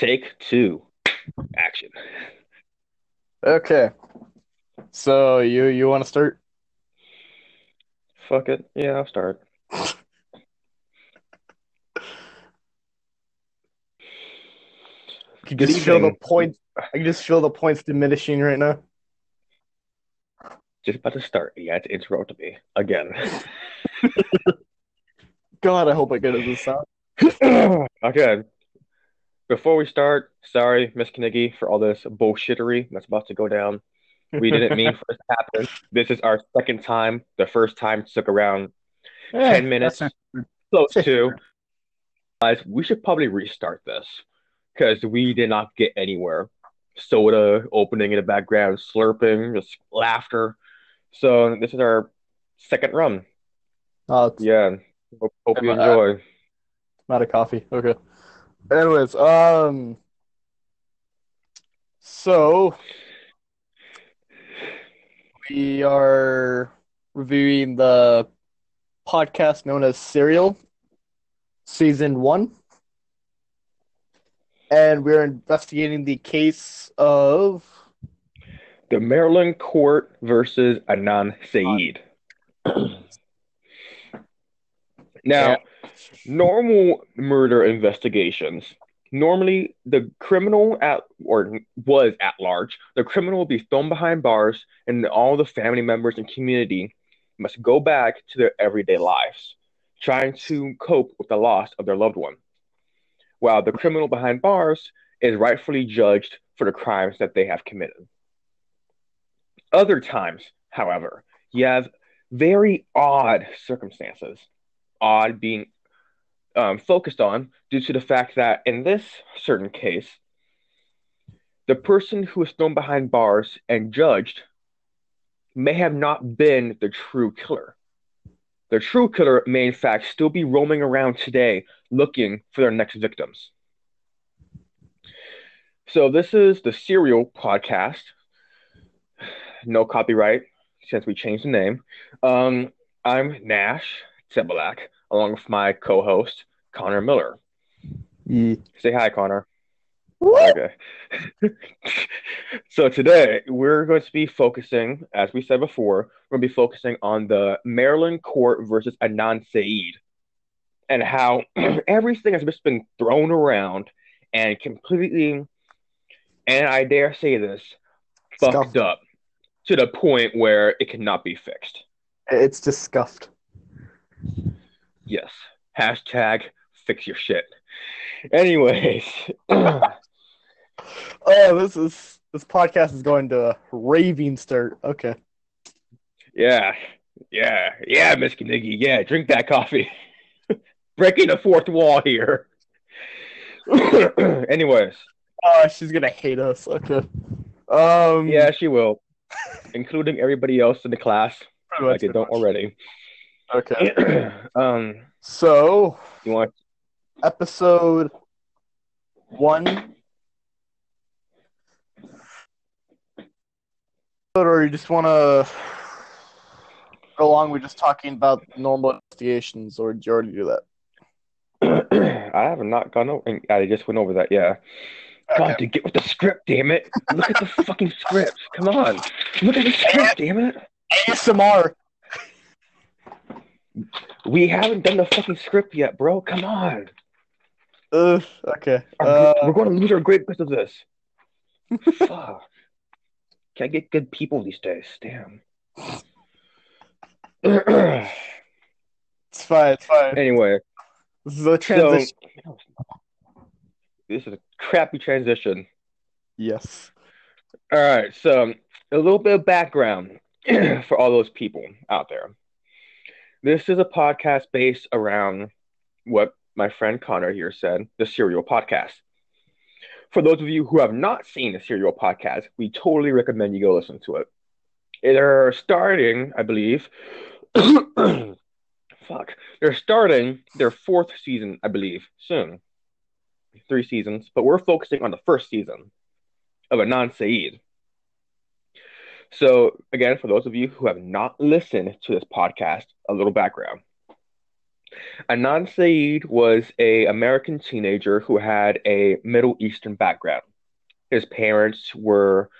Take two. Action. Okay. So you you want to start? Fuck it. Yeah, I'll start. You just feel the points. I can just feel the points diminishing right now. Just about to start. You had to interrupt me again. God, I hope I get it this time. okay. Before we start, sorry, Miss Kniggy, for all this bullshittery that's about to go down. We didn't mean for it to happen. This is our second time. The first time took around Eh, 10 minutes, not- close to. Guys, we should probably restart this because we did not get anywhere. Soda opening in the background, slurping, just laughter. So this is our second run. Oh, it's Yeah. Hope, hope you enjoy. not a coffee. Okay. Anyways, um, so we are reviewing the podcast known as Serial, season one, and we're investigating the case of The Maryland court versus Anan Syed. Now, normal murder investigations, normally the criminal at or was at large, the criminal will be thrown behind bars, and all the family members and community must go back to their everyday lives, trying to cope with the loss of their loved one. While the criminal behind bars is rightfully judged for the crimes that they have committed. Other times, however, you have very odd circumstances. Odd being um, focused on due to the fact that in this certain case, the person who was thrown behind bars and judged may have not been the true killer. The true killer may, in fact, still be roaming around today looking for their next victims. So, this is the Serial podcast. No copyright since we changed the name. Um, I'm Nash Tebelak, along with my co host, Connor Miller. Yeah. Say hi, Connor. Okay. so today we're going to be focusing, as we said before, we're going to be focusing on the Maryland court versus Anan Syed and how everything has just been thrown around and completely, and I dare say this, fucked Scuffed. up to the point where it cannot be fixed. It's just scuffed. Yes. Hashtag fix your shit. Anyways. Oh, this is this podcast is going to a raving start. Okay. Yeah, yeah, yeah, Miss Kniggy. Yeah, drink that coffee. Breaking the fourth wall here. Anyways, Oh, she's gonna hate us. Okay. Um. yeah, she will, including everybody else in the class, pretty like they don't much. already. Okay. um, So, you want? episode one. Or you just want to go along with just talking about normal investigations, or did you already do that? I have not gone over. I just went over that. Yeah. God, to get with the script, damn it! Look at the fucking script. Come on, look at the script, damn it. ASMR. We haven't done the fucking script yet, bro. Come on. Uh, okay. Uh, we're going to lose our grade because of this. Fuck. Can't get good people these days. Damn. it's fine. It's fine. anyway, This is a so transition. this is a crappy transition. yes. All right, so a little bit of background for all those people out there. This is a podcast based around what my friend Connor here said, the Serial Podcast. For those of you who have not seen the Serial Podcast, we totally recommend you go listen to it. They're starting, I believe. fuck. They're starting their fourth season, I believe, soon. Three seasons, but we're focusing on the first season of Anan Syed. So, again, for those of you who have not listened to this podcast, a little background. Anand Syed was a American teenager who had a Middle Eastern background. His parents were,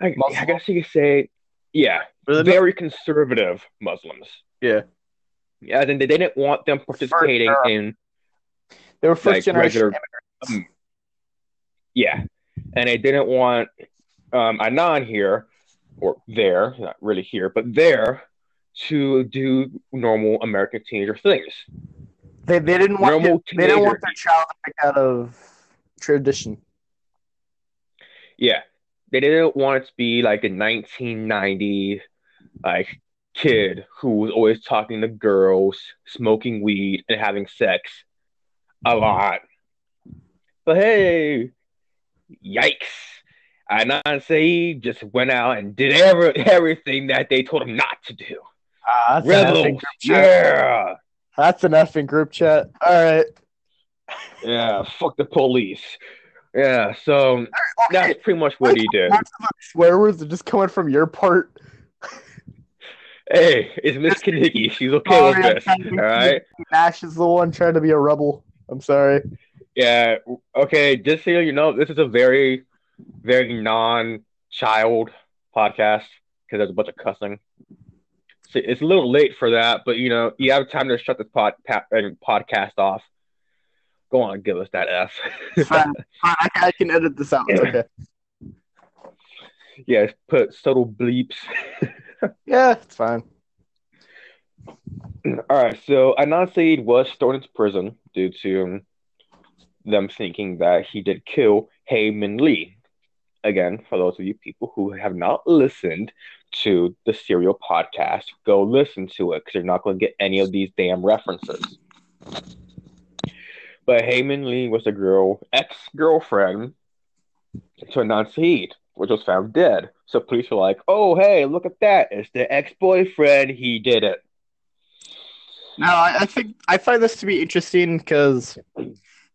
I, I guess you could say, yeah, very conservative Muslims. Yeah. Yeah, and they didn't want them participating in They were first like, generation regular- immigrants. Yeah, and they didn't want um, Anan here or there, not really here, but there to do normal American teenager things. They, they didn't want normal they didn't want teenager. their child to pick out of tradition. Yeah, they didn't want it to be like a 1990 like kid who was always talking to girls, smoking weed, and having sex a lot. But hey, yikes! Anan Syed just went out and did every, everything that they told him not to do. Ah, that's Rebels, group chat. yeah, That's enough in group chat. All right. yeah. Fuck the police. Yeah, so Okay. that's pretty much what he did. Most of the swear words are just coming from your part. Hey, it's Miss Kanicki. She's okay Oh, with yeah, this. All right. Nash is the one trying to be a rebel. I'm sorry. Yeah. Okay. Just so you know, this is a very, very non-child podcast because there's a bunch of cussing. So it's a little late for that, but you know, you have time to shut this pod, pa- podcast off. Go on, give us that F. I, I can edit this out. It's okay. yeah, put subtle bleeps. Yeah, it's fine. All right, so Syed was thrown into prison due to um, them thinking that he did kill Hae Min Lee. Again, for those of you people who have not listened to the Serial podcast, go listen to it because you're not going to get any of these damn references. But Hae Min Lee was a girl, ex-girlfriend to Anan Syed, which was found dead. So police were like, "Oh, hey, look at that! It's the ex-boyfriend. He did it." Now, I think I find this to be interesting because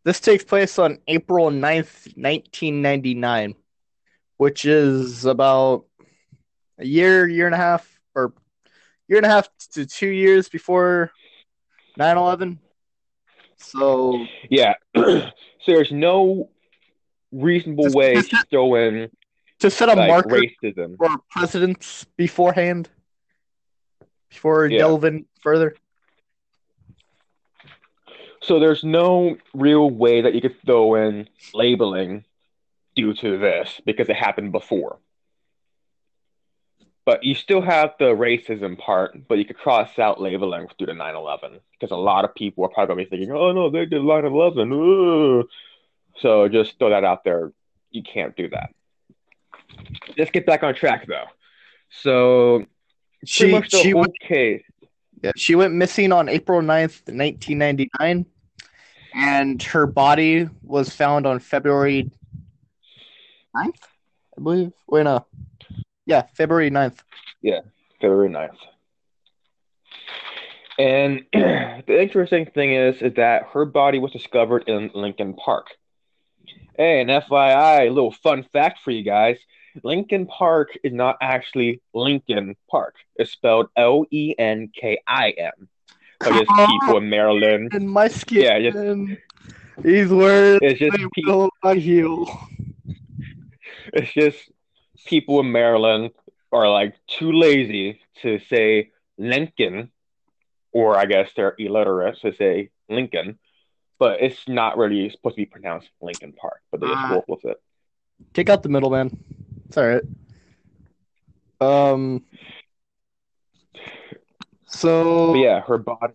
this takes place on April 9th, 1999, which is about a year, year and a half, or year and a half to two years before 9 11. So, Yeah. so there's no reasonable Just- way just- to throw in to set a like marker racism. for presidents beforehand, before Yeah. delving further. So there's no real way that you could throw in labeling due to this because it happened before. But you still have the racism part, but you could cross out labeling due to 9/11 because a lot of people are probably gonna be thinking, "Oh no, they did 9/11." So just throw that out there. You can't do that. Let's get back on track though. So She, she went case. Yeah, she went missing on April 9th, 1999, and her body was found on February 9th, I believe. Wait, no. Yeah, February 9th. Yeah, February 9th. And the interesting thing is, is that her body was discovered in Lincoln Park. Hey, and FYI, a little fun fact for you guys. Lincoln Park is not actually Lincoln Park. It's spelled L E N K I M. But just ah, people in Maryland. In my skin. Yeah, These words It's just people. pe- will heal. It's just people in Maryland are like too lazy to say Lincoln, or I guess they're illiterate to say Lincoln, but it's not really supposed to be pronounced Lincoln Park, but they just Ah. roll with it. Take out the middleman. It's all right. Um. So But yeah, her body,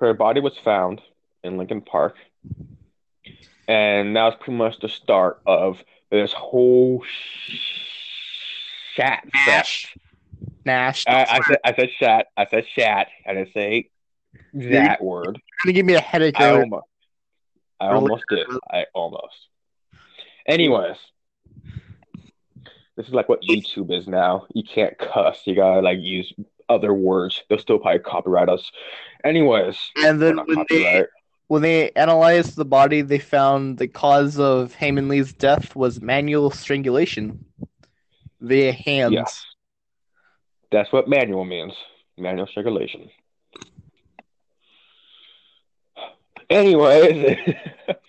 her body was found in Lincoln Park, and that was pretty much the start of this whole sh- chat. Nash. Nash. I, I said I said chat. I said chat. I didn't say that word. You're gonna give me a headache. I almost, I almost did. I almost. Anyways, this is like what YouTube is now. You can't cuss. You gotta like use other words. They'll still probably copyright us. Anyways, And then when they copyright. When they analyzed the body, they found the cause of Hae Min Lee's death was manual strangulation via hands. Yes. That's what manual means. Manual strangulation. Anyways,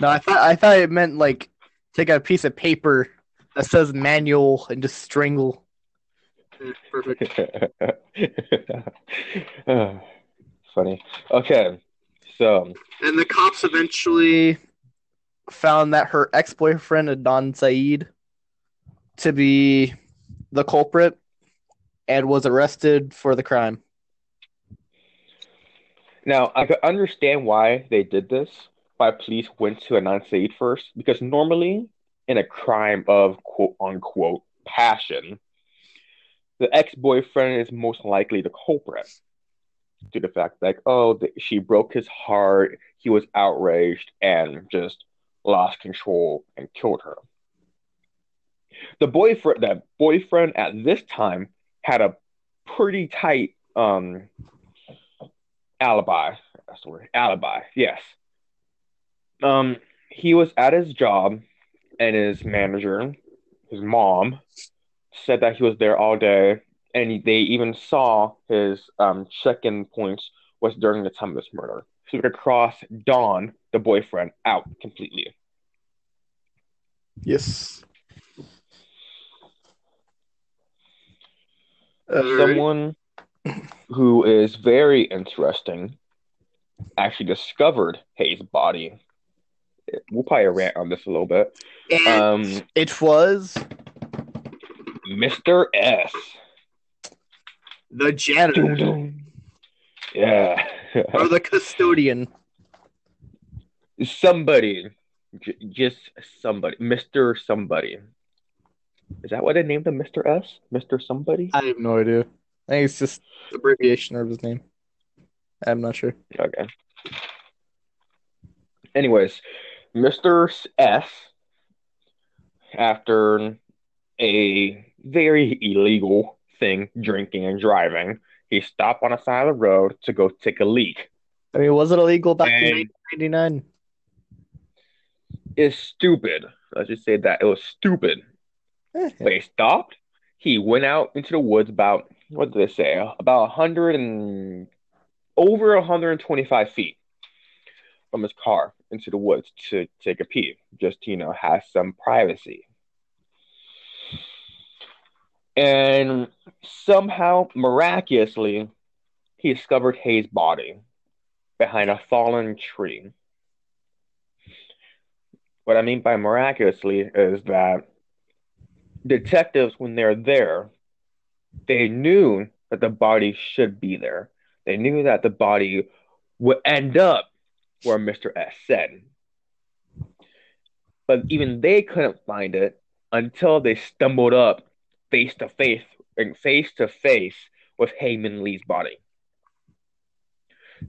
No, I thought I thought it meant like take a piece of paper that says manual and just strangle. Perfect. Funny. Okay, so And the cops eventually found that her ex boyfriend, Adnan Syed, to be the culprit and was arrested for the crime. now I could understand why they did this. Why police went to Anand Syed first, because normally in a crime of quote unquote passion, the ex-boyfriend is most likely the culprit. To the fact like, oh, th- she broke his heart, he was outraged and just lost control and killed her. The boyfriend, the boyfriend at this time had a pretty tight um alibi. The. Alibi. Yes. Um, he was at his job, and his manager, his mom, said that he was there all day, and they even saw his um check-in points was during the time of this murder. So we could cross Don, the boyfriend, out completely. Yes. Someone who is very interesting actually discovered Hae's body. We'll probably rant on this a little bit. And Um, it was Mr. S. the janitor Yeah. or the custodian. somebody. J- just somebody. Mr. Somebody. Is that what they named him? Mr. S? Mr. Somebody? I have no idea. I think it's just abbreviation of his name. I'm not sure. Okay. Anyways, Mr. S, after a very illegal thing, drinking and driving, he stopped on the side of the road to go take a leak. I mean, was it illegal back in And 1999? it's stupid. Let's just say that it was stupid. Eh, But he stopped. He went out into the woods about, what did they say? About 100 and over 125 feet from his car into the woods to take a pee. Just, you know, have some privacy. And somehow, miraculously, he discovered Hae's body behind a fallen tree. What I mean by miraculously is that detectives, when they're there, they knew that the body should be there. They knew that the body would end up where Mr. S said. But even they couldn't find it until they stumbled up face to face and face to face with Hae Min Lee's body.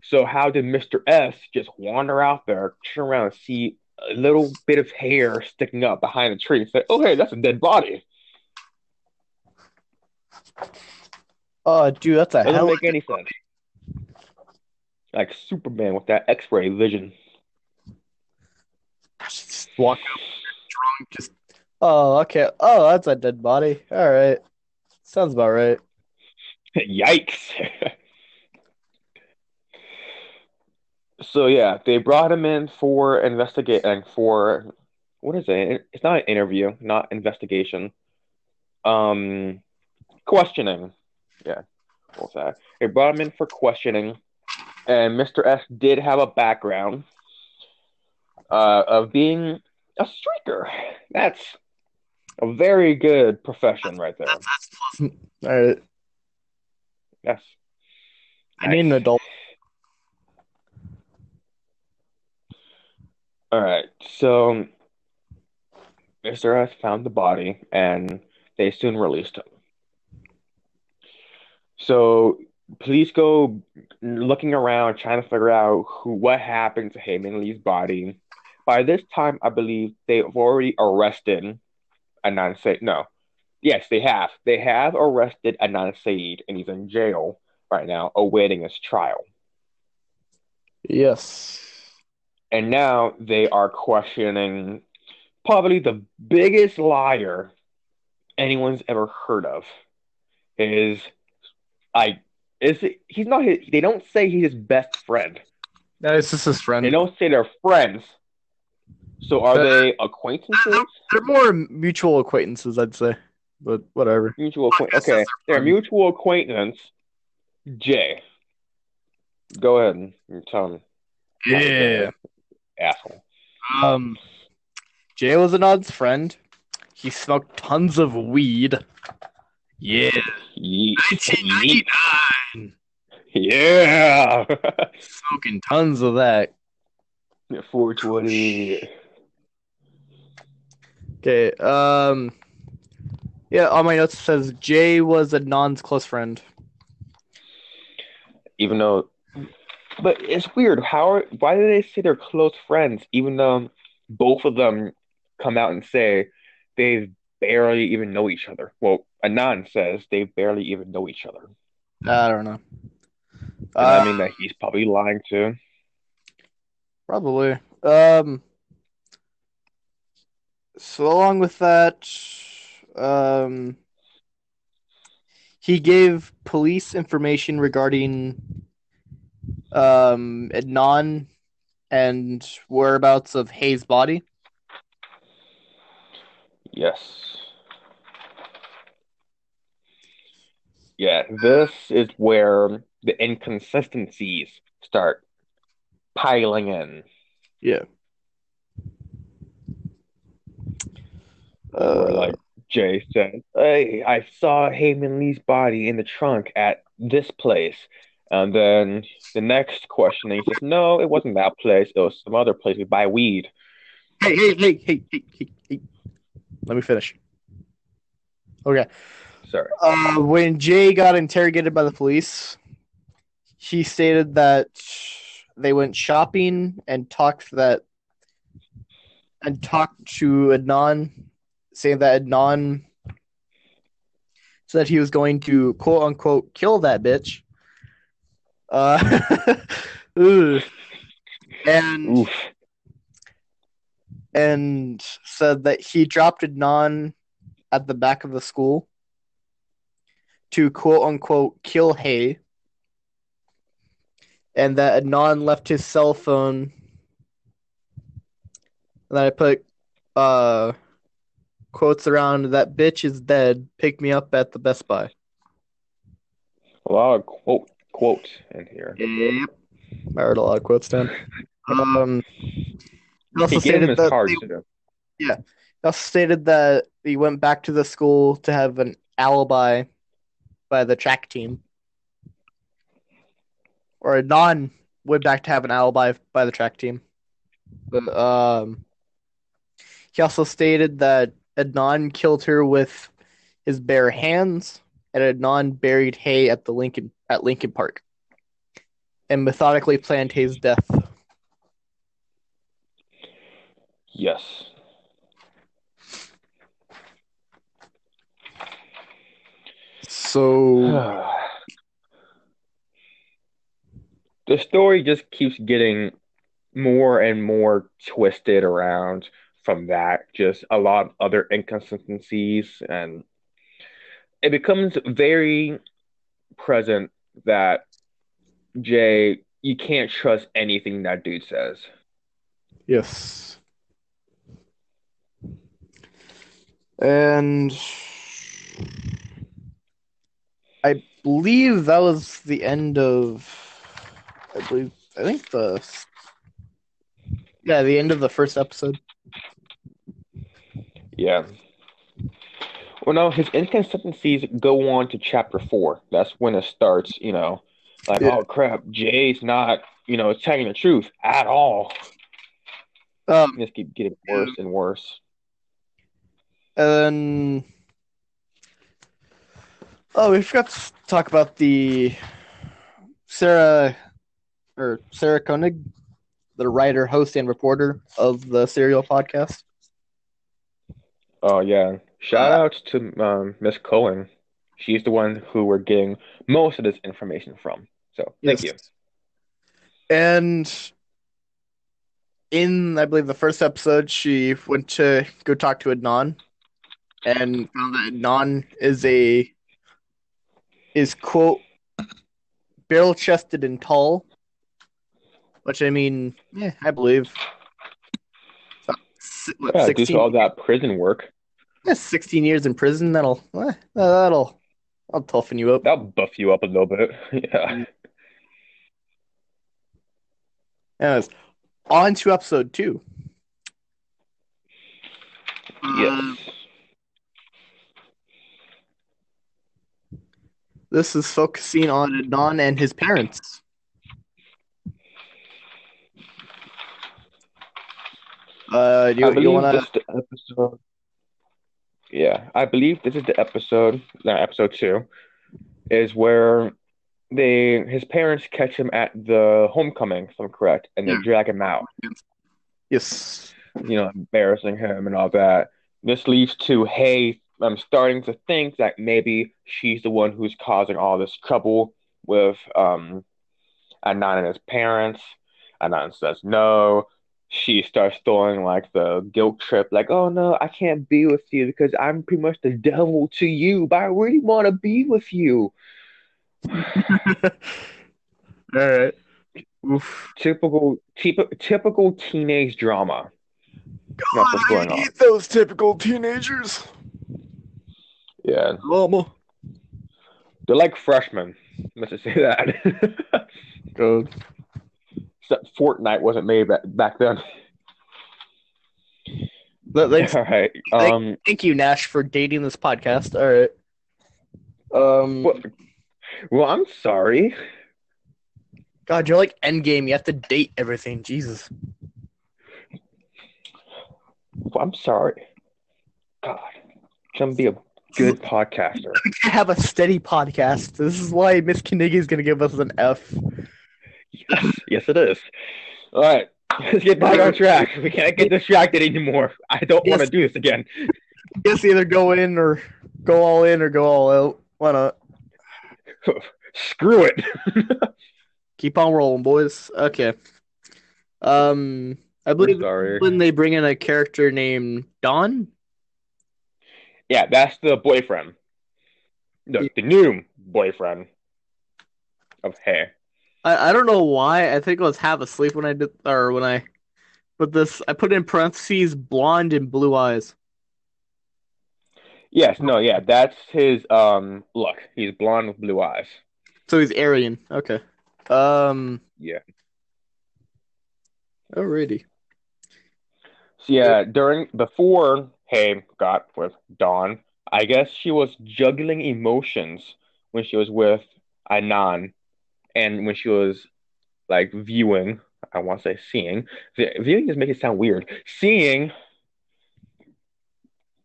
So how did Mr. S just wander out there, turn around and see a little bit of hair sticking up behind a tree and say, "Oh, hey, that's a dead body." Oh, dude, that's a Doesn't hell. make any sense. Like Superman with that X-ray vision. Just walk up drunk, just. Oh, okay. Oh, that's a dead body. All right. Sounds about right. Yikes. so yeah, they brought him in for investigating for what is it? It's not an interview, not investigation. Um, questioning. Yeah, what's that? They brought him in for questioning, and Mr. S did have a background uh, of being a streaker. That's a very good profession right there. That's, that's pleasant. All right. Yes. I need an adult. All right, so Mr. S found the body and they soon released him. So police go looking around trying to figure out who what happened to Hae Min Lee's body. By this time, I believe they've already arrested Anand Syed. No, yes, they have. They have arrested Anand Syed and he's in jail right now awaiting his trial. Yes. And now they are questioning probably the biggest liar anyone's ever heard of. Is I is he's not his, they don't say he's his best friend. No, it's just his friend. They don't say they're friends. So are Uh, they acquaintances? They're more mutual acquaintances, I'd say. But whatever. Mutual acquaintance. Okay, they're mutual acquaintance. Jay. Go ahead and tell me. Yeah. Asshole. Um, Jay was an Anod's friend. He smoked tons of weed. Yeah. Yeet. 1999. Yeah. Smoking tons of that. 420. Okay. Um. Yeah, on my notes it says Jay was a Adnan's close friend. Even though, but it's weird. How? Are, why do they say they're close friends? Even though both of them come out and say they barely even know each other. Well, Anon says they barely even know each other. I don't know. Uh, I mean that he's probably lying too. Probably. Um. So along with that, um, he gave police information regarding um Adnan and whereabouts of Hae's body. Yes. Yeah, this is where the inconsistencies start piling in. Yeah. Uh, like Jay said, "Hey, I saw Hae Min Lee's body in the trunk at this place." And then the next question, he says, "No, it wasn't that place. It was some other place. We buy weed." hey, hey, hey, hey, hey, hey, hey. Let me finish. Okay. Sorry. Uh, when Jay got interrogated by the police, he stated that they went shopping and talked that and talked to Adnan, saying that Adnan said he was going to quote unquote kill that bitch. Uh, and Oof. and said that he dropped Adnan at the back of the school to quote unquote kill Hae, and that Adnan left his cell phone. And then I put uh, quotes around that bitch is dead. Pick me up at the Best Buy. A lot of quote quotes in here. Yep. I heard a lot of quotes down. Um, he also He gave him stated that card they-. He also stated that he went back to the school to have an alibi by the track team. Or a non went back to have an alibi by the track team. But um he also stated that Adnan killed her with his bare hands and Adnan buried Hae at the Lincoln at Lincoln Park and methodically planned Hae's death. Yes. So the story just keeps getting more and more twisted around from that. Just a lot of other inconsistencies, and it becomes very present that Jay, you can't trust anything that dude says. Yes. And I believe that was the end of I believe I think the yeah, the end of the first episode. Yeah. Well, no, his inconsistencies go on to chapter four. That's when it starts, you know, like, Yeah. oh crap, Jay's not, you know, telling the truth at all. Um Just keep getting worse and worse. and Oh, we forgot to talk about the Sarah or Sarah Koenig, the writer, host, and reporter of the Serial podcast. Oh yeah. Shout outs to um, Miss Cohen. She's the one who we're getting most of this information from. So thank you. And in, I believe, the first episode, she went to go talk to Adnan, and found that Adnan is a is quote barrel chested and tall, which I mean, yeah, I believe. What, Yeah, do all that prison work. yeah, 16 years in prison, that'll, eh, that'll, that'll toughen you up. That'll buff you up a little bit. Yeah. Anyways, on to episode two. Yes. This is focusing on Adnan and his parents. Uh, do you, you believe want this to? is the episode. Yeah, I believe this is the episode. No, episode two is where they his parents catch him at the homecoming, if I'm correct, and they Yeah. drag him out. Yes. You know, embarrassing him and all that. This leads to hey, I'm starting to think that maybe she's the one who's causing all this trouble with um Adnan and his parents. Adnan says no. She starts throwing like the guilt trip, like, oh no, I can't be with you because I'm pretty much the devil to you, but I really want to be with you. All right. Oof. Typical, typ- typical teenage drama. That's what's going on. those typical teenagers. Yeah, Mama. they're like freshmen. Let's just say that. Good. Except Fortnite wasn't made back, back then. Let, let's, All right. Um, thank you, Nash, for dating this podcast. All right. Um. well, well, I'm sorry. God, you're like Endgame. You have to date everything. Jesus. Well, I'm sorry. God, trying to be a good podcaster. Have a steady podcast. This is why Miss Kniggy is gonna give us an F. Yes, yes, it is. All right, let's get back on track. We can't get distracted anymore. I don't want to do this again. Guess either go in or go all in or go all out. Why not? Screw it. Keep on rolling, boys. Okay. Um, I believe when they bring in a character named Don. Yeah, that's the boyfriend. The, the new boyfriend of Hae. I, I don't know why. I think I was half asleep when I did, or when I put this. I put in parentheses blonde and blue eyes. Yes, no, yeah, that's his um look. He's blonde with blue eyes. So he's Aryan. Okay. Um. Yeah. Alrighty. So yeah, during before Hae got with Don, I guess she was juggling emotions when she was with Anan, and when she was like viewing. I want to say seeing. Viewing just makes it sound weird. Seeing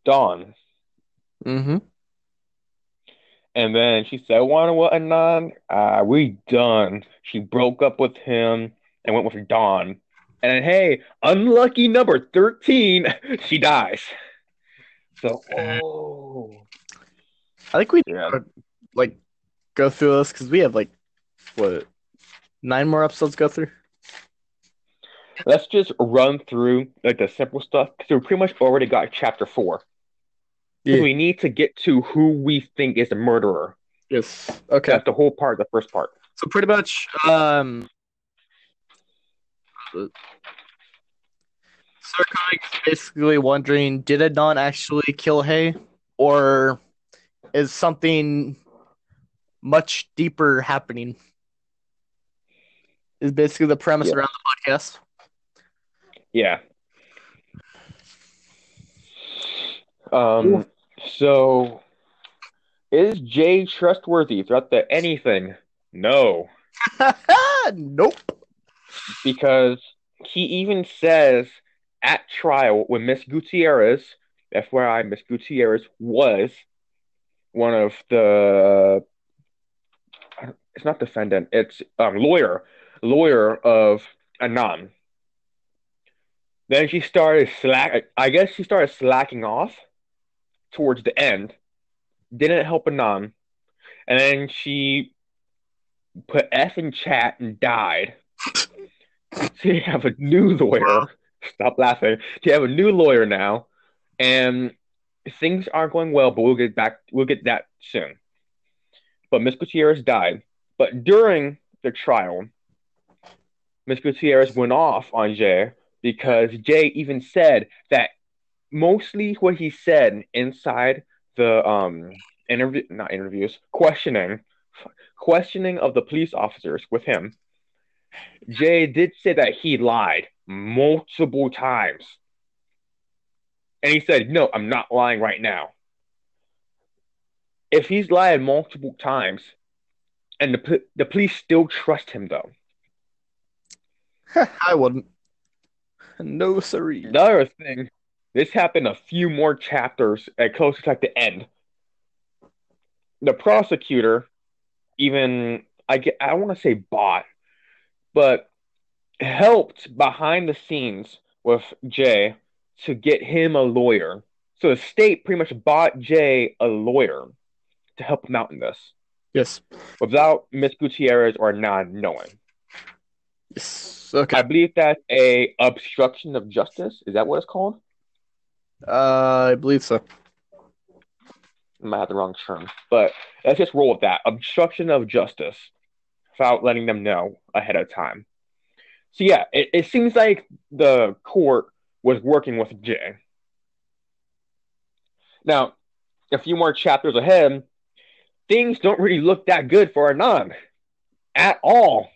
Don, Mm-hmm. and then she said, "Want what, Anan? Uh, we done." She broke up with him and went with Don. And then, hey, unlucky number thirteen, she dies. So, oh. I think we Yeah. like go through this because we have like what nine more episodes go through. Let's just run through like the simple stuff because we pretty much already got chapter four. Yeah. We need to get to who we think is the murderer. Yes. Okay. That's the whole part, the first part. So pretty much, um, is basically wondering: Did Adnan actually kill Hae, or is something much deeper happening? Is basically the premise Yeah. around the podcast. Yeah. Um. So, is Jay trustworthy throughout the anything? No, nope. because he even says at trial when Miss Gutierrez, FYI, Miss Gutierrez was one of the. It's not defendant. It's um lawyer, lawyer of Anan. Then she started slack. I guess she started slacking off towards the end. Didn't help Anan, and then she put F in chat and died. so you have a new lawyer. Stop laughing. You have a new lawyer now, and things aren't going well. But we'll get back. We'll get that soon. But Miss Gutierrez died. But during the trial, Miss Gutierrez went off on Jay because Jay even said that mostly what he said inside the um interview not interviews questioning questioning of the police officers with him. Jay did say that he lied multiple times. And he said no I'm not lying right now. If he's lied multiple times and the the police still trust him though I wouldn't no siree the other thing this happened a few more chapters at closer to like the end. The prosecutor even I get I don't want to say bought, but helped behind the scenes with Jay to get him a lawyer. So the state pretty much bought Jay a lawyer to help him out in this. Yes. Without Miss Gutierrez or not knowing. Okay. I believe that's a obstruction of justice. Is that what it's called? Uh, I believe so. I might have the wrong term, but let's just roll with that. Obstruction of justice without letting them know ahead of time. So yeah, it, it seems like the court was working with Jay. Now, a few more chapters ahead, things don't really look that good for Anon at all.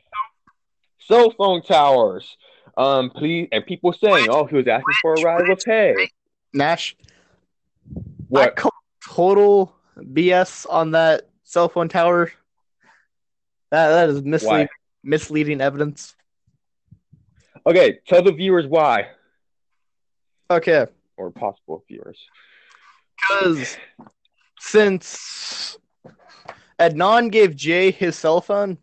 Cell phone towers, um, please, and people saying, "Oh, he was asking for a ride with pay." Nash, I What? call total BS on that cell phone tower. That that is misleading, misleading evidence. Okay, tell the viewers why, Okay, or possible viewers. because since Adnan gave Jay his cell phone,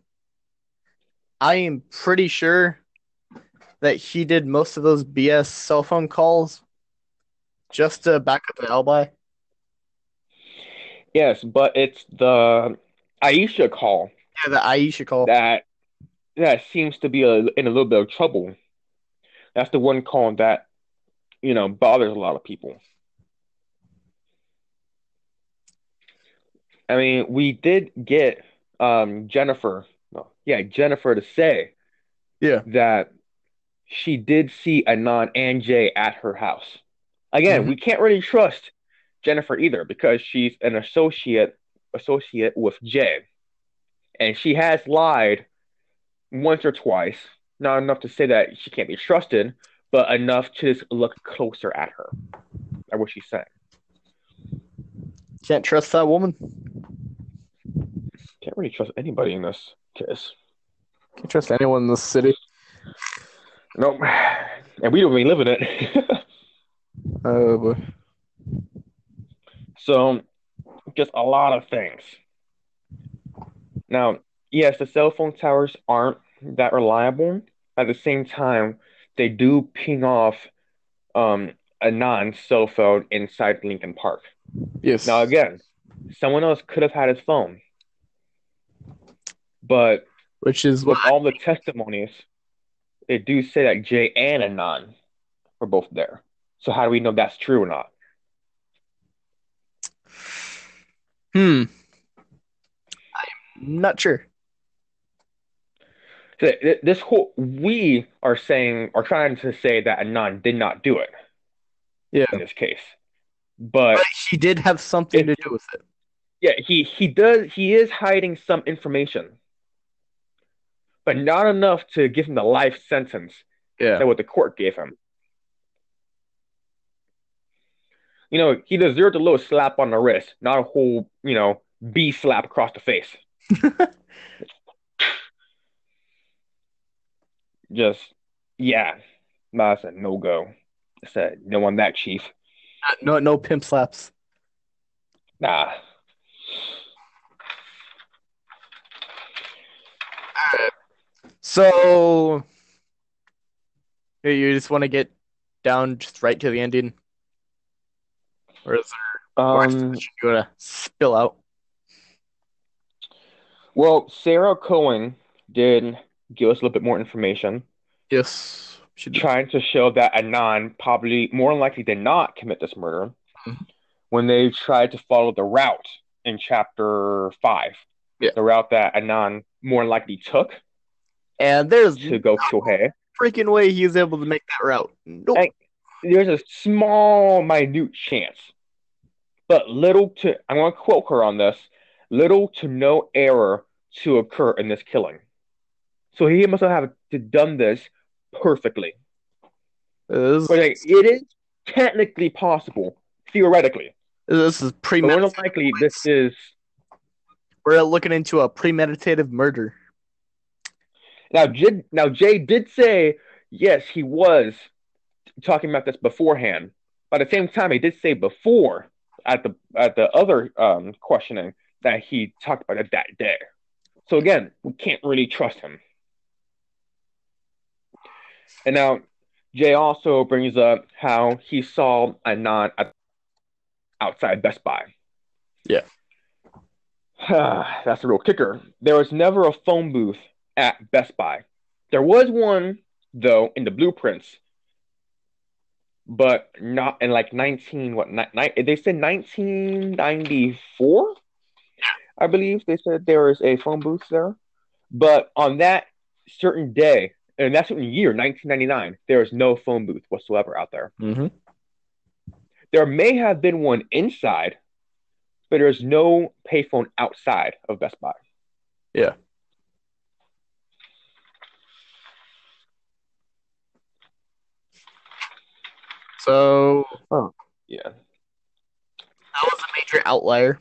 I am pretty sure that he did most of those BS cell phone calls just to back up the alibi. Yes, but it's the Aisha call Yeah, the Aisha call. that that seems to be a, in a little bit of trouble. That's the one call that you know bothers a lot of people. I mean, we did get um, Jennifer, yeah, Jennifer to say Yeah. that she did see Anon and Jay at her house. Again, Mhm. we can't really trust Jennifer either because she's an associate associate with Jay, and she has lied once or twice. Not enough to say that she can't be trusted, but enough to just look closer at her. At what she's saying. Can't trust that woman. Can't really trust anybody in this case. Can't trust anyone in this city. Nope. And we don't even live in it. Oh boy. So, just a lot of things. Now, yes, the cell phone towers aren't that reliable. At the same time, they do ping off um, a non cell phone inside Lincoln Park. Yes. Now, again, someone else could have had his phone, but Which is with all the testimonies, they do say that Jay and Anon were both there. So, how do we know that's true or not? Hmm. I'm not sure. So this whole we are saying are trying to say that Anon did not do it Yeah. in this case, but But he did have something to do with it. yeah, he he does he is hiding some information, but not enough to give him the life sentence Yeah. that what the court gave him. You know, he deserved a little slap on the wrist, not a whole you know B slap across the face. Just yeah, that's a no go. I said no on that, chief. No, no pimp slaps. Nah. So, you- just want to get down just right to the ending, or is there Um, you want to spill out? well, Sarah Cohen did give us a little bit more information, Yes. Should trying to show that Anon probably more than likely did not commit this murder Mhm. when they tried to follow the route in chapter five. Yeah. The route that Anon more likely took And there's to go Hay. freaking way he was able to make that route. Nope. Hey. There's a small, minute chance, but little to, I'm going to quote her on this, little to no error to occur in this killing. So he must have done this perfectly. This, like, it is technically possible, theoretically. this is more premeditated. likely, this is We're looking into a premeditative murder. Now. Jay, now Jay did say yes, he was talking about this beforehand. But at the same time, he did say before at the at the other um, questioning that he talked about it that day. So again, we can't really trust him. And now Jay also brings up how he saw Anon at outside Best Buy. Yeah. That's a real kicker. There was never a phone booth at Best Buy. There was one though in the blueprints, but not in like nineteen what ni- ni- they said nineteen ninety four, I believe they said there was a phone booth there, but on that certain day and that certain year, nineteen ninety nine, there was no phone booth whatsoever out there. Mm-hmm. There may have been one inside, but there's no payphone outside of Best Buy. Yeah. So Yeah. that was a major outlier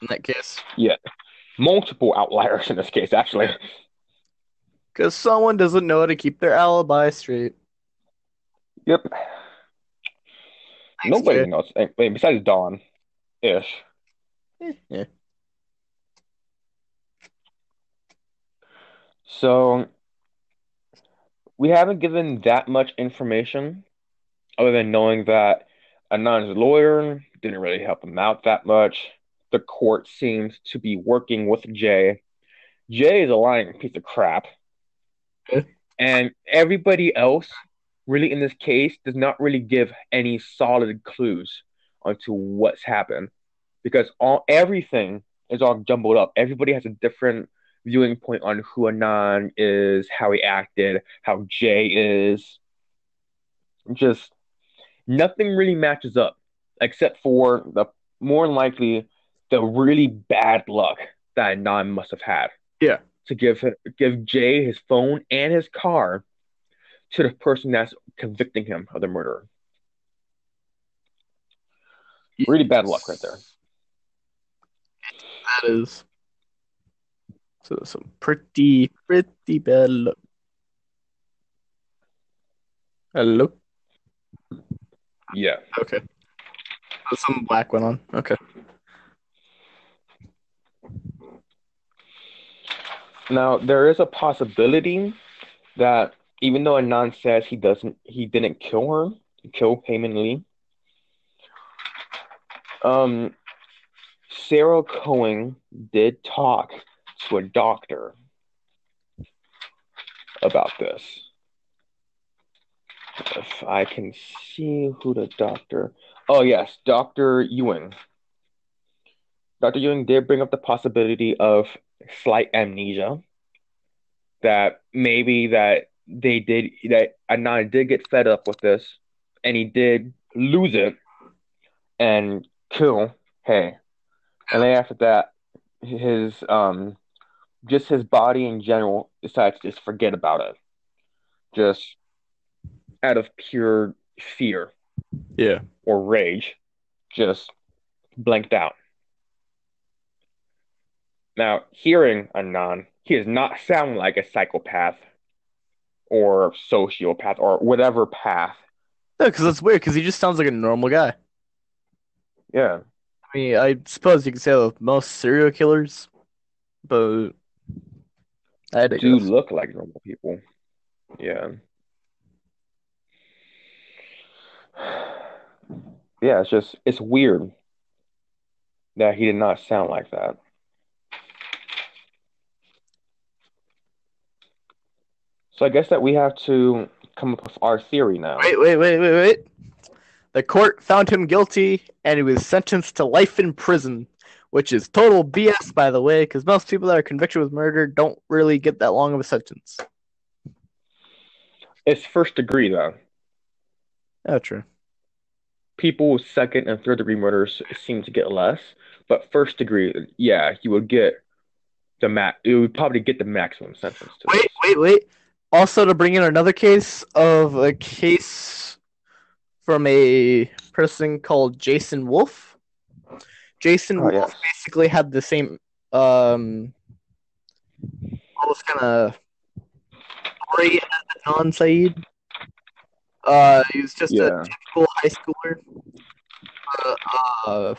in that case. Yeah. Multiple outliers in this case, actually. Because someone doesn't know how to keep their alibi straight. Yep. Thanks, Nobody Jay. knows. eh, wait, Besides Don, ish. Yeah. So we haven't given that much information other than knowing that Anon's lawyer didn't really help him out that much. The court seems to be working with Jay. Jay is a lying piece of crap. And everybody else, really in this case, does not really give any solid clues onto what's happened because all everything is all jumbled up. Everybody has a different viewing point on who Anon is, how he acted, how Jay is. Just nothing really matches up, except for the more likely the really bad luck that Anon must have had. Yeah. To give give Jay his phone and his car to the person that's convicting him of the murder. Really bad luck right there. That is. So some pretty, pretty bad luck. Hello? Yeah. Okay. Some black went on. Okay. Now there is a possibility that even though Anon says he doesn't, he didn't kill her, kill Hae Min Lee. Um, Sarah Cohen did talk to a doctor about this. If I can see who the doctor. Oh yes, Doctor Ewing. Dr. Ewing did bring up the possibility of slight amnesia. That maybe that they did that Anon did get fed up with this, and he did lose it and kill Hae. And then after that, his um, just his body in general decides to just forget about it, just out of pure fear Yeah. or rage, just blanked out. Now, hearing Anon, he does not sound like a psychopath or sociopath or whatever path. No, because that's weird, because he just sounds like a normal guy. Yeah. I mean, I suppose you could say that with most serial killers, but I Do look like normal people. Yeah. Yeah, it's just, it's weird that he did not sound like that. So I guess that we have to come up with our theory now. Wait, wait, wait, wait, wait. The court found him guilty and he was sentenced to life in prison, which is total BS, by the way, because most people that are convicted with murder don't really get that long of a sentence. It's first degree though. Oh, true. People with second and third degree murders seem to get less, but first degree, yeah, you would get the max. You would probably get the maximum sentence. To Wait, this. wait, wait. Also, to bring in another case of a case from a person called Jason Wolf. Jason Oh, Wolf yes. basically had the same, um, almost kind of story as Adnan Syed. Uh, he was just Yeah. a typical high schooler. Uh, uh,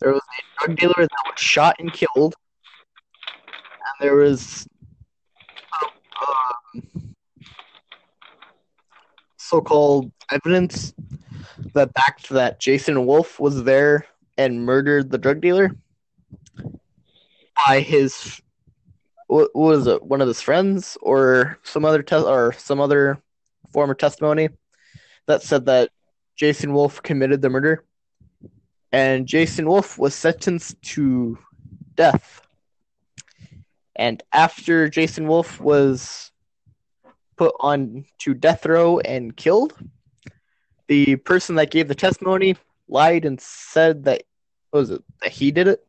there was a drug dealer that was shot and killed, and there was uh, um, so-called evidence that backed that Jason Wolf was there and murdered the drug dealer by his what what was it one of his friends or some other te- or some other form of testimony that said that Jason Wolf committed the murder. And Jason Wolf was sentenced to death. And after Jason Wolf was put on to death row and killed the person that gave the testimony lied and said that was it that he did it?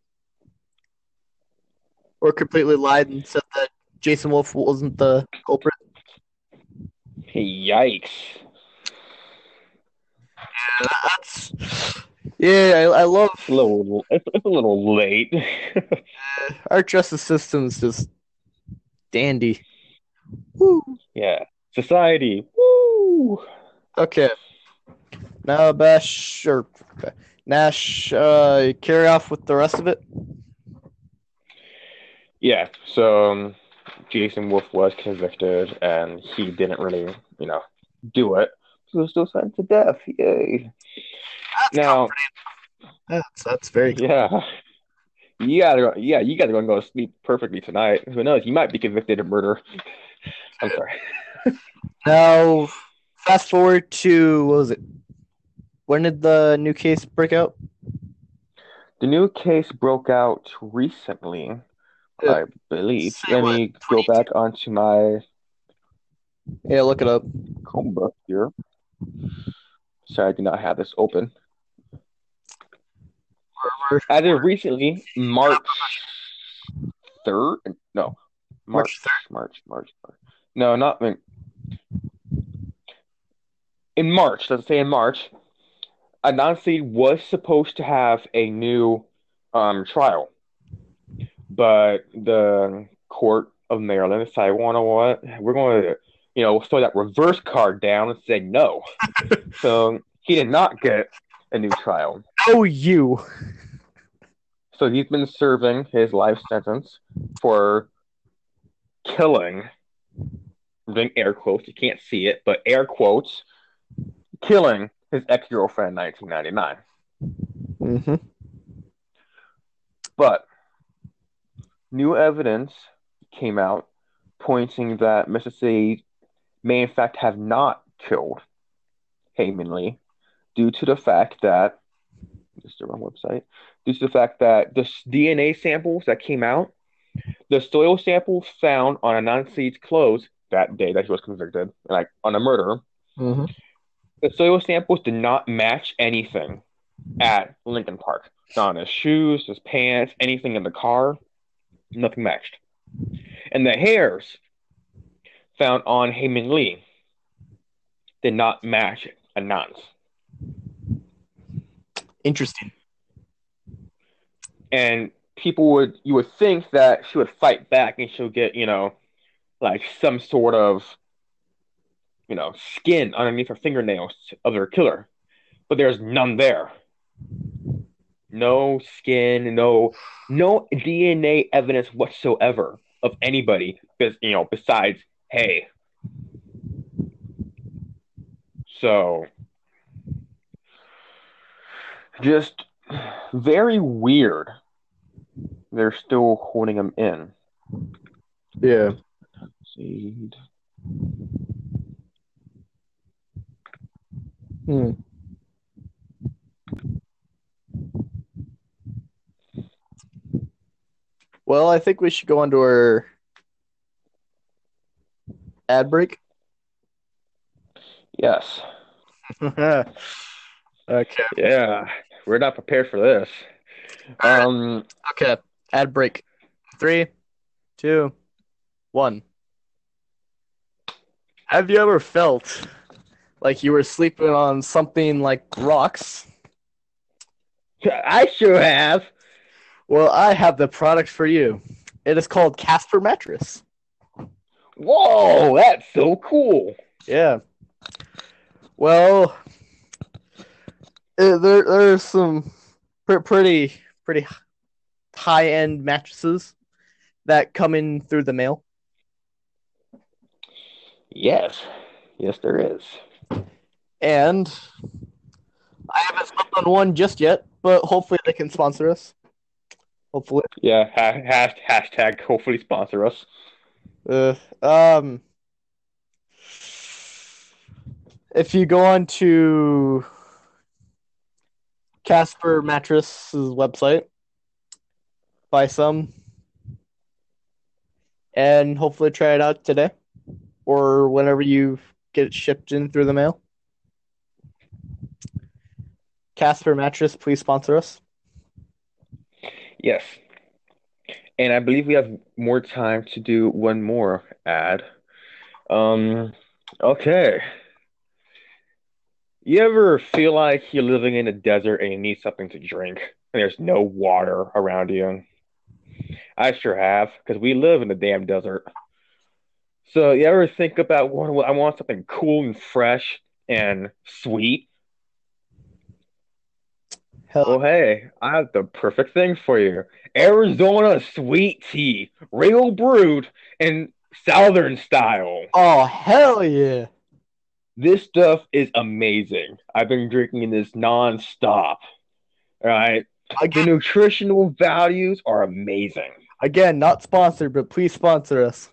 Or completely lied and said that Jason Wolf wasn't the culprit. Yikes! Yeah, That's yeah, I, I love It's a little, it's, it's a little late. our justice system's just dandy. Woo. yeah, society. Woo! Okay. Now Bash or Nash, uh, carry off with the rest of it. Yeah, so um, Jason Wolf was convicted, and he didn't really, know, do it. He was still sent to death. Yay! That's Now, That's that's very yeah, you gotta, go, yeah, you gotta go and go to sleep perfectly tonight. Who knows? You might be convicted of murder. I'm sorry. Now, fast forward to what was it? When did the new case break out? The new case broke out recently. I believe. Let me go back onto my Yeah, look it up. Chromebook here. Sorry, I do not have this open. As of recently, March third. No, March, March March, March. No, not in, in March. Let's say in March, Anansi was supposed to have a new um, trial, but the court of Maryland decided, you know what? We're going to, you know, throw that reverse card down and say no. so he did not get a new trial. Oh, you. So he's been serving his life sentence for killing, I'm doing air quotes, you can't see it, but air quotes, killing his ex girlfriend in 1999. Mm-hmm. But new evidence came out pointing that Mr. May in fact have not killed Hae Min Lee due to the fact that this is the wrong website. Due to the fact that the DNA samples that came out, the soil samples found on Anand Said's clothes that day that he was convicted, like on a murder, Mm-hmm. the soil samples did not match anything at Lincoln Park. Not on his shoes, his pants, anything in the car, nothing matched. And the hairs found on Hae Min Lee did not match Anand's. Interesting. And people would, you would think that she would fight back and she'll get, you know, like some sort of, you know, skin underneath her fingernails of her killer. But there's none there. No skin, no no DNA evidence whatsoever of anybody, because you know, besides hey. So, just very weird. They're still holding him in. Yeah. Seed. Hmm. Well, I think we should go on to our ad break. Yes. okay. Yeah. We're not prepared for this. Um. Okay. Ad break. Three, two, one. Have you ever felt like you were sleeping on something like rocks? I sure have. Well, I have the product for you. It is called Casper Mattress. Whoa, that's so cool. Yeah. Well, uh, there there's some pr- pretty pretty high end mattresses that come in through the mail. Yes. Yes, there is. And I haven't slept on one just yet, but hopefully they can sponsor us. Hopefully. Yeah. Ha- hash- hashtag hopefully sponsor us. Uh, um, if you go on to Casper Mattress's website, buy some, and hopefully try it out today or whenever you get it shipped in through the mail. Casper Mattress, please sponsor us. Yes. And I believe we have more time to do one more ad. Um, okay. You ever feel like you're living in a desert and you need something to drink and there's no water around you? I sure have, because we live in the damn desert. So you ever think about what I want something cool and fresh and sweet? Hell, Well, hey, I have the perfect thing for you. Arizona sweet tea, real brewed in Southern style. oh hell yeah! This stuff is amazing. I've been drinking this nonstop. All right. The nutritional values are amazing. again, not sponsored, but please sponsor us.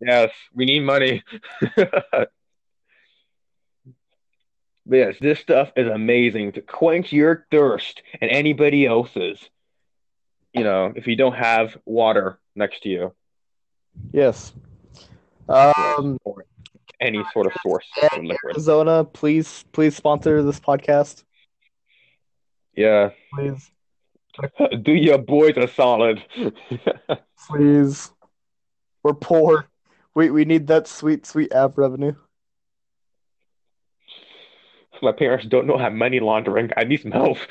Yes, we need money. Yes, this stuff is amazing to quench your thirst and anybody else's. You know, if you don't have water next to you, Yes. Um, or any sort of source of liquid. Arizona, please, please sponsor this podcast, Yeah, please, do your boys a solid. please. We're poor. We we need that sweet, sweet app revenue. My parents don't know how money laundering. I need some help.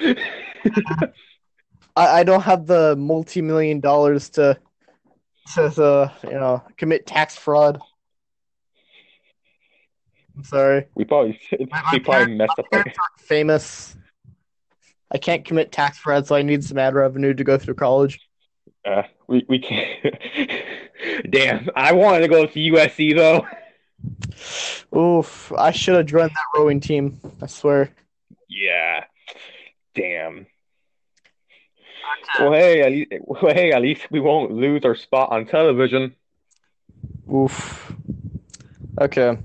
I, I don't have the multi-million dollars to to, to you know commit tax fraud. I'm sorry. we probably we my probably messed up. Like, famous. I can't commit tax fraud, so I need some ad revenue to go through college. uh, we we can't. Damn, I wanted to go to USC though. Oof! I should have joined that rowing team. I swear. Yeah. Damn. Well, hey, at least, well, hey, at least we won't lose our spot on television. Oof. Okay.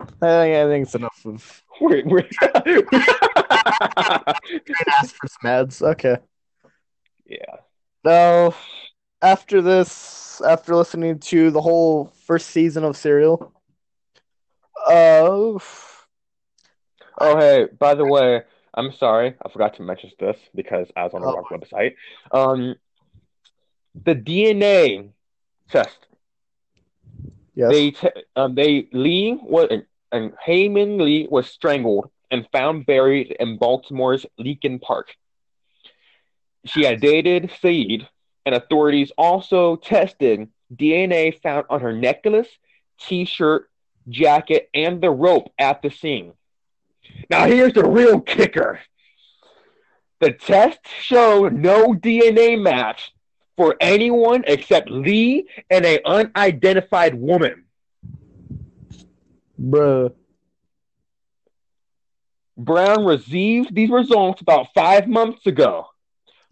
I think I think it's enough of We're, we're... ask for some ads. Okay. yeah. Now, after this, after listening to the whole first season of Serial, uh, Oh, hey, by the way, I'm sorry, I forgot to mention this because I was on the Oh. wrong website. Um, the DNA test. yes. They t um they Lee was and Hae Min Lee was strangled and found buried in Baltimore's Leakin Park. She had dated Syed, and authorities also tested DNA found on her necklace, T-shirt, jacket, and the rope at the scene. Now here's the real kicker. The test showed no DNA match for anyone except Lee and an unidentified woman. Bruh. Brown received these results about five months ago,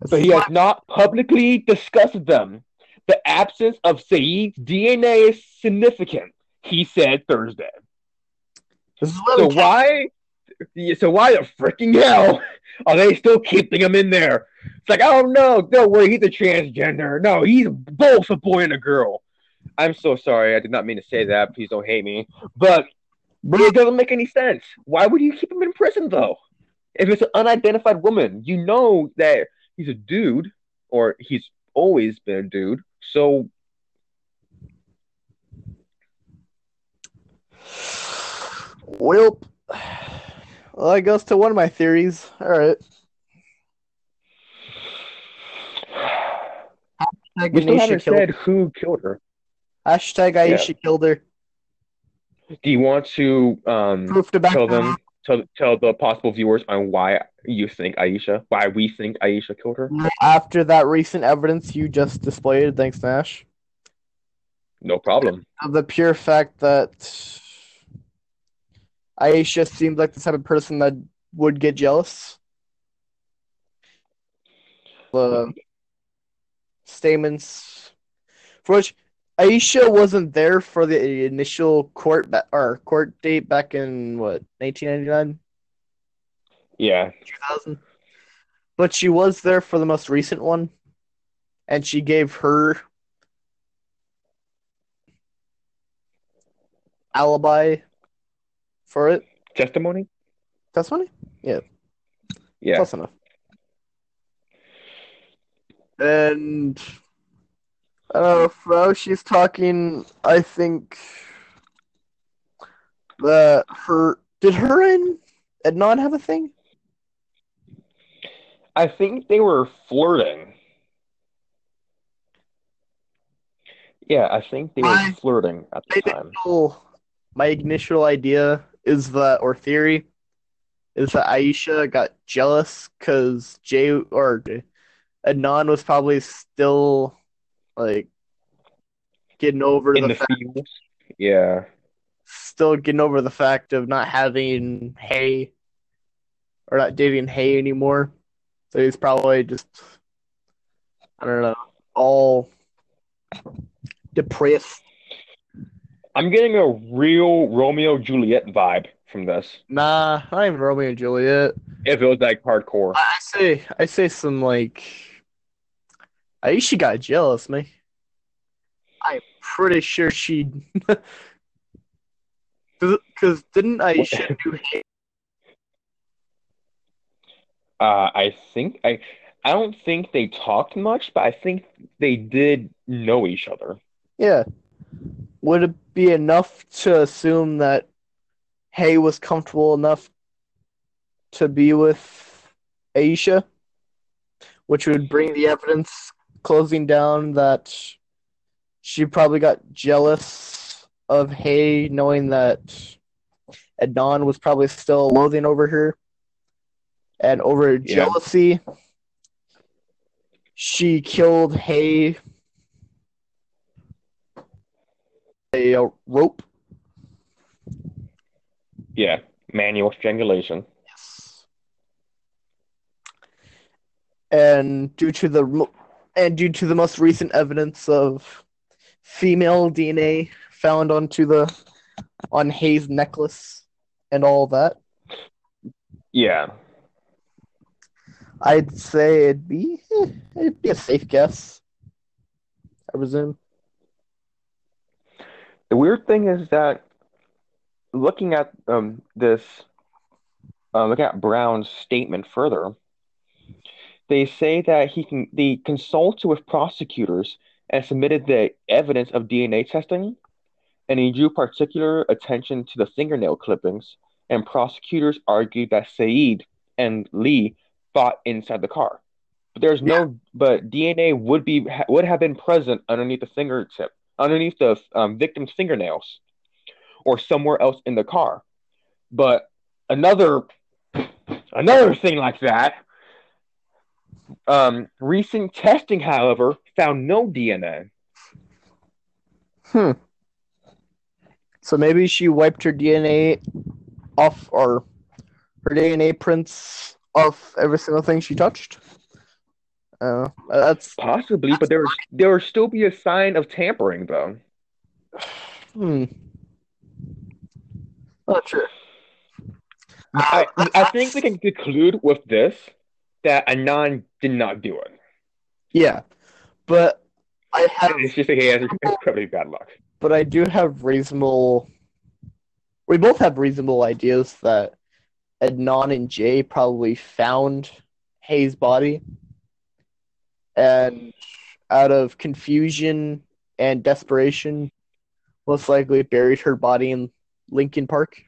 but he has not publicly discussed them. The absence of Syed's DNA is significant, he said Thursday. So why? So why the freaking hell are they still keeping him in there? It's like, oh no, don't worry, he's a transgender. No, he's both a boy and a girl. I'm so sorry, I did not mean to say that. Please don't hate me. But But it doesn't make any sense. Why would you keep him in prison though? If it's an unidentified woman, you know that he's a dude, or he's always been a dude. So Well, well, that goes to one of my theories. All right. Hashtag we still Anisha haven't killed, said who killed her. hashtag Aisha killed her. Do you want to um Proof to tell that them tell tell the possible viewers on why you think Aisha, why we think Aisha killed her? after that recent evidence you just displayed. Thanks, Nash. No problem. Of the pure fact that Aisha seems like the type of person that would get jealous. The statements for which Aisha wasn't there for the initial court ba- or court date back in what 1999 Yeah. 2000 but she was there for the most recent one and she gave her alibi for it Testimony? that's funny Yeah. close enough and I don't know Fro she's talking I think that her did her and Adnan have a thing I think they were flirting. Yeah, I think they were I- flirting at the I time. initial, my initial idea is that, or theory, is that Aisha got jealous because Jay or Adnan was probably still like getting over In the, the fact. Yeah. still getting over the fact of not having Hae or not dating Hae anymore. So he's probably just, I don't know, all depressed. I'm getting a real Romeo Juliet vibe from this. Nah, not even Romeo and Juliet. If it was like hardcore. I I say I say some like Aisha got jealous, man. I'm pretty sure she because didn't Aisha do Uh, I think I I don't think they talked much, but I think they did know each other. Yeah. Would it be enough to assume that Hae was comfortable enough to be with Aisha? Which would bring the evidence closing down that she probably got jealous of Hae, knowing that Adnan was probably still loathing over her. And over Yeah. jealousy, she killed Hae a, a rope. Yeah, manual strangulation. Yes. And due to the and due to the most recent evidence of female DNA found onto the on Hae's necklace and all that, Yeah, I'd say it'd be it'd be a safe guess. I presume. The weird thing is that looking at um this, uh, looking at Brown's statement further, they say that he can they consulted with prosecutors and submitted the evidence of DNA testing, and he drew particular attention to the fingernail clippings. And prosecutors argued that Syed and Lee fought inside the car, but there's no. But DNA would be would have been present underneath the fingertip, underneath the um, victim's fingernails, or somewhere else in the car. But another another thing like that. Um, recent testing, however, found no DNA. Hmm. So maybe she wiped her DNA off or her DNA prints off every single thing she touched. Uh, that's Possibly, but there there would still be a sign of tampering, though. hmm. Not sure. I, I think we can conclude with this that Anon did not do it. Yeah, but I have, It's just that he has incredibly bad luck. but I do have reasonable we both have reasonable ideas that Adnan and Jay probably found Hae's body and out of confusion and desperation, most likely buried her body in Lincoln Park.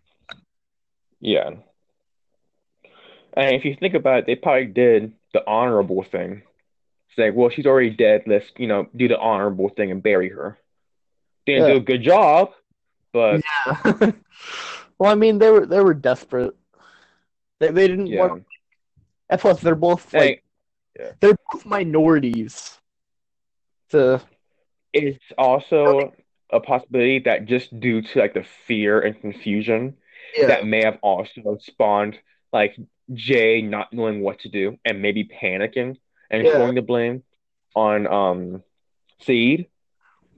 Yeah. And if you think about it, they probably did the honorable thing. It's like, well, she's already dead. Let's, you know, do the honorable thing and bury her. Didn't Yeah. do a good job, but Yeah. well, I mean, they were they were desperate. They they didn't yeah. want. And plus, they're both like Hey, they're both minorities. To it's also a possibility that just due to like the fear and confusion, yeah, that may have also spawned like Jay not knowing what to do and maybe panicking and Yeah. throwing the blame on um Seed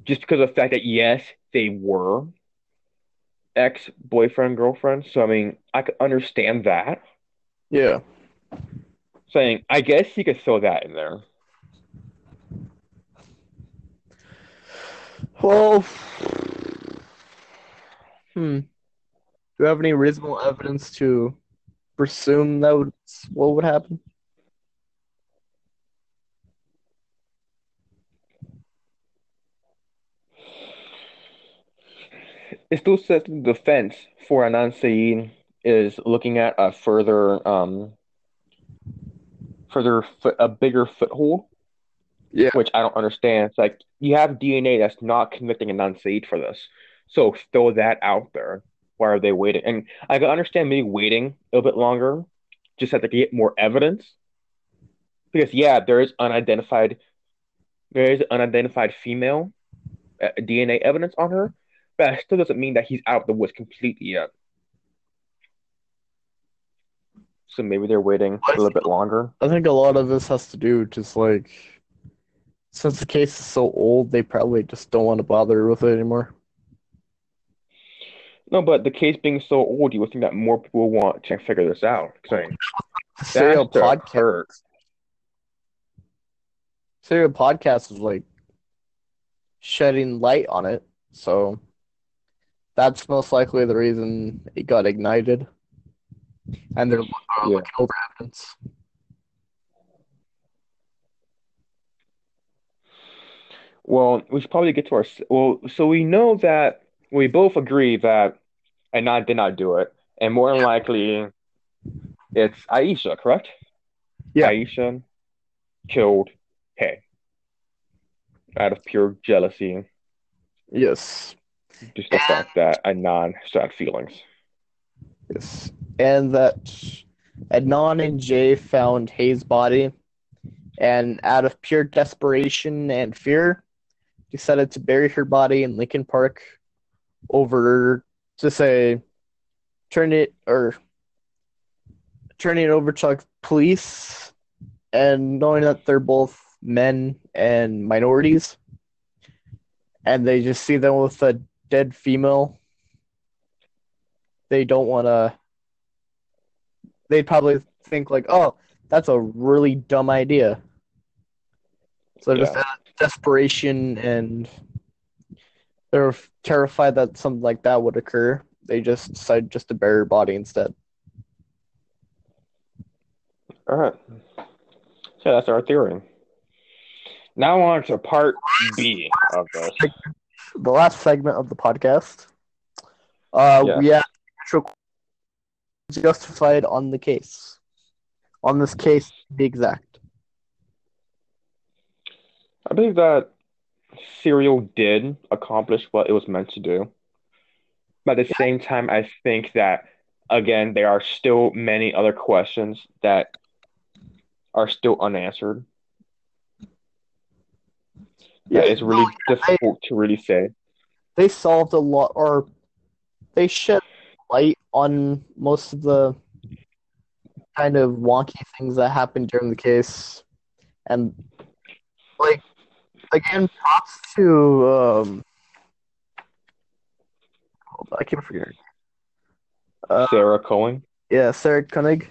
just because of the fact that yes, they were ex-boyfriend girlfriend. So I mean, I could understand that. yeah. Saying I guess you could throw that in there. Well, hmm. Do you have any reasonable evidence to presume that would what would happen? It still says the defense for Anan Syed is looking at a further um further foot, a bigger foothold Yeah. which I don't understand. It's like you have DNA that's not convicting a non-Said for this. So throw that out there. Why are they waiting? And I can understand maybe waiting a little bit longer, just have to get more evidence. Because yeah, there is unidentified, there is unidentified female uh, DNA evidence on her, but that still doesn't mean that he's out of the woods completely yet. So maybe they're waiting a little bit longer. I think a lot of this has to do just like since the case is so old, they probably just don't want to bother with it anymore. No, but the case being so old, you would think that more people want to figure this out. Saying Serial That's the podcast. hurt. Serial podcast is like shedding light on it, so that's most likely the reason it got ignited. And they're uh, Yeah. looking over evidence. Well, we should probably get to our. Well, so we know that we both agree that Anand did not do it, and more than likely, it's Aisha, correct? Yeah. Aisha killed Hae out of pure jealousy, Yes. just the fact that Anand had feelings. Yes. And that Adnan and Jay found Hae's body and out of pure desperation and fear decided to bury her body in Lincoln Park over to say turn it or turn it over to like, police and knowing that they're both men and minorities and they just see them with a dead female they don't want to they'd probably think like oh that's a really dumb idea so just Yeah. out of desperation and they're terrified that something like that would occur they just decide just to bury her body instead All right. So that's our theory. Now on to part B of this. the last segment of the podcast uh Yeah. we have actual justified on the case on this case to be exact I believe that Serial did accomplish what it was meant to do. But at the same time, I think that, again, there are still many other questions that are still unanswered. Yeah, it's really no, yeah, difficult to really say. they solved a lot or they shed light on most of the kind of wonky things that happened during the case and like again props to um hold on, I keep forgetting. Uh, Sarah Cohen. yeah, Sarah Koenig.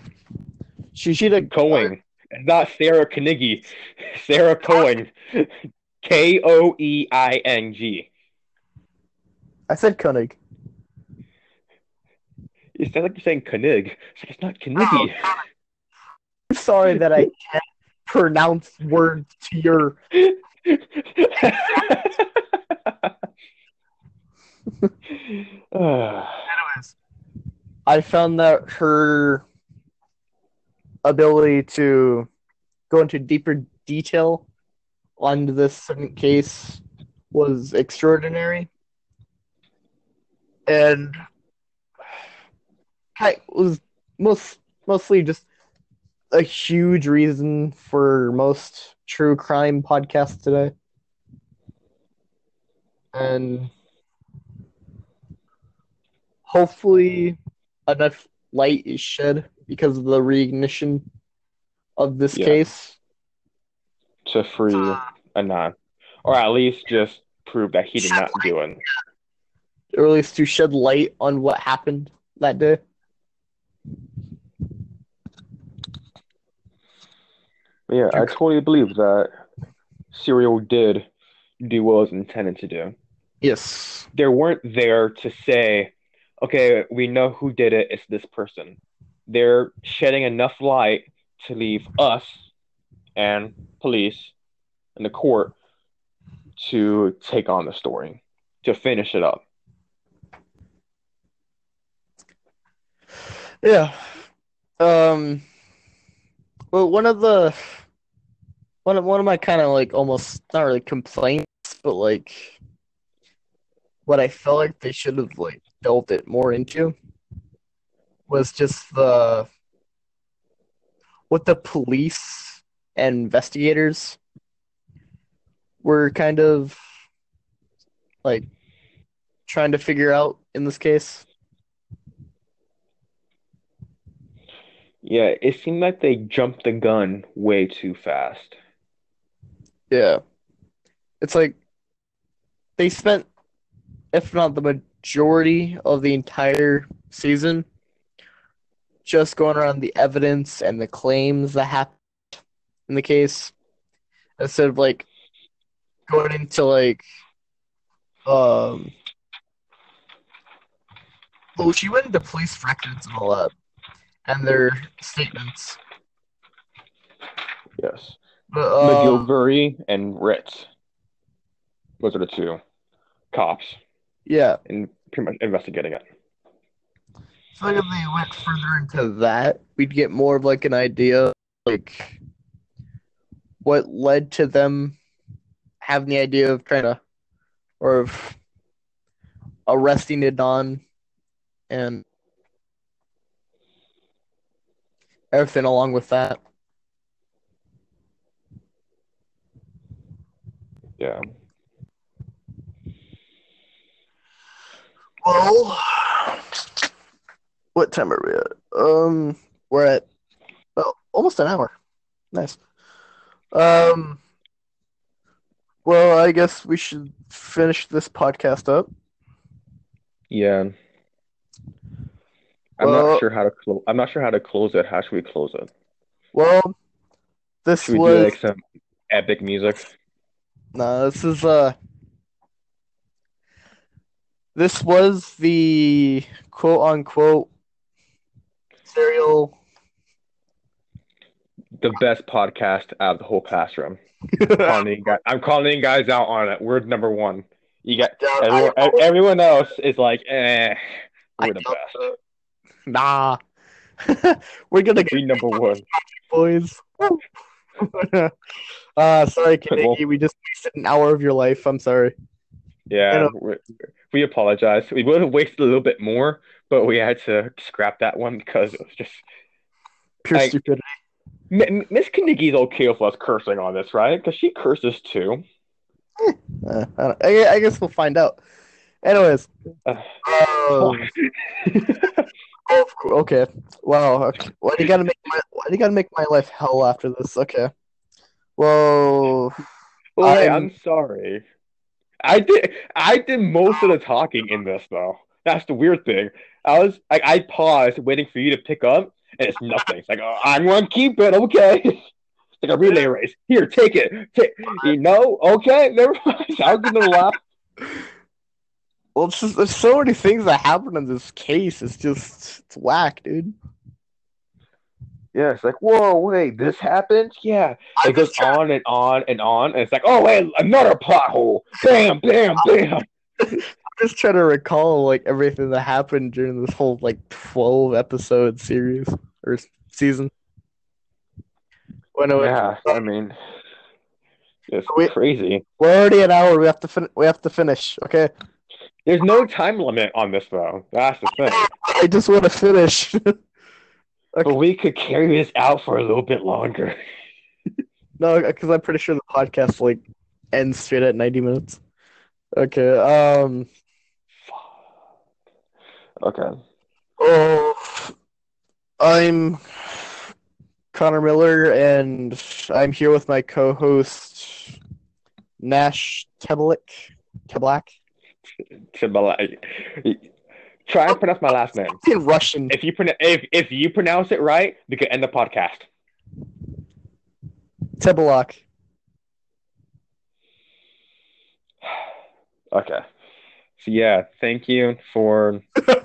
She she did Cohen. Not Sarah Koenig. Sarah Cohen. K O E I N G. I said Koenig. It sounds like you're saying Knig. It's like it's not Kniggy. Oh, I'm sorry that I can't pronounce words to your. Anyways, I found that her ability to go into deeper detail on this certain case was extraordinary, and I was most mostly just a huge reason for most true crime podcasts today. And hopefully enough light is shed because of the reignition of this Yeah. case. to free ah. Anon, or at least just prove that he did not do it. Or at least to shed light on what happened that day. Yeah, I totally believe that Serial did do what it was intended to do. Yes. They weren't there to say, okay, we know who did it, it's this person. They're shedding enough light to leave us and police and the court to take on the story, to finish it up. Yeah. Um well one of the one of one of my kind of like almost not really complaints, but like what I felt like they should have like delved it more into was just the what the police and investigators were kind of like trying to figure out in this case. Yeah, it seemed like they jumped the gun way too fast. Yeah. It's like they spent, if not the majority of the entire season, just going around the evidence and the claims that happened in the case instead of like going into like um well she went into police records and all that and their statements Yes. but um, MacGillivary and Ritz. Those are the two cops yeah and pretty much investigating it. I feel like if they went further into that, we'd get more of like an idea, like what led to them having the idea of trying to, or of arresting Adon, and everything along with that. Yeah. Well, what time are we at? Um, we're at well, almost an hour. Nice. Um, well, I guess we should finish this podcast up. Yeah. I'm Well- not sure how to close. I'm not sure how to close it. How should we close it? Well, this Should we was do like some epic music? no, this is uh, this was the quote unquote serial. The best podcast out of the whole classroom. I'm calling guys, I'm calling guys out on it. We're number one. You got everyone, everyone else is like, eh, we're the best. Nah, we're gonna Be number one. boys. uh, sorry, Well- Kaneki, we just wasted an hour of your life. I'm sorry. Yeah, we, we apologize. We would have wasted a little bit more, but we had to scrap that one because it was just. Pure I- stupidity. Miss Kanigi's okay with us cursing on this, right? Because she curses too. Uh, I, I, I guess we'll find out. Anyways, Uh, uh, Oh, okay. Wow. Okay. Why do you gotta make my Why do you gotta make my life hell after this? Okay. Well, well, I'm- I'm sorry. I did. I did most of the talking in this, though. That's the weird thing. I was like, I paused, waiting for you to pick up, and it's nothing. It's like, oh, I'm gonna keep it, okay? It's like a relay race. Here, take it. Take. You know, okay, never mind. I'll give it a laugh. Well, it's just there's so many things that happen in this case. It's just it's whack, dude. Yeah, it's like, whoa, wait, this happened? Yeah. It goes trying- on and on and on, and it's like, oh wait, another plot hole. Bam, bam, bam. I'm just trying to recall like everything that happened during this whole like twelve episode series or season. When it was, Yeah, I mean, it's crazy. we're already an hour. We have to fin- we have to finish. Okay, There's no time limit on this though. That's the thing. I just want to finish. But we could carry this out for a little bit longer. no, because I'm pretty sure the podcast like ends straight at ninety minutes. Okay. Um. Okay. Oh, I'm Connor Miller, and I'm here with my co-host Nash Teblick. Teblak Try and pronounce my last name. in Russian. If you pronounce if if you pronounce it right, we can end the podcast. Teblak. Okay. So yeah, thank you for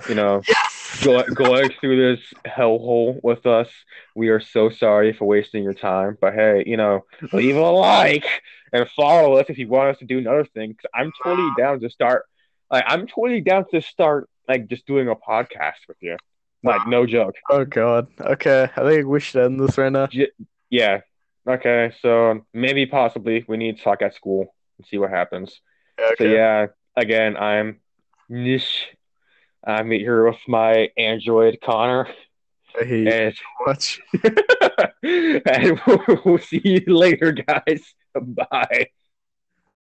you know Yes. go, going through this hellhole with us. We are so sorry for wasting your time, but hey, you know, leave a like and follow us if you want us to do another thing. Cause I'm totally down to start. Like, I'm totally down to start like just doing a podcast with you. Like, no joke. Oh God. Okay, I think we should end this right now. Yeah. Okay. So maybe possibly we need to talk at school and see what happens. So yeah, again, I'm Nish. I'm here with my android Connor, I hate and, much. and we'll see you later, guys. Bye.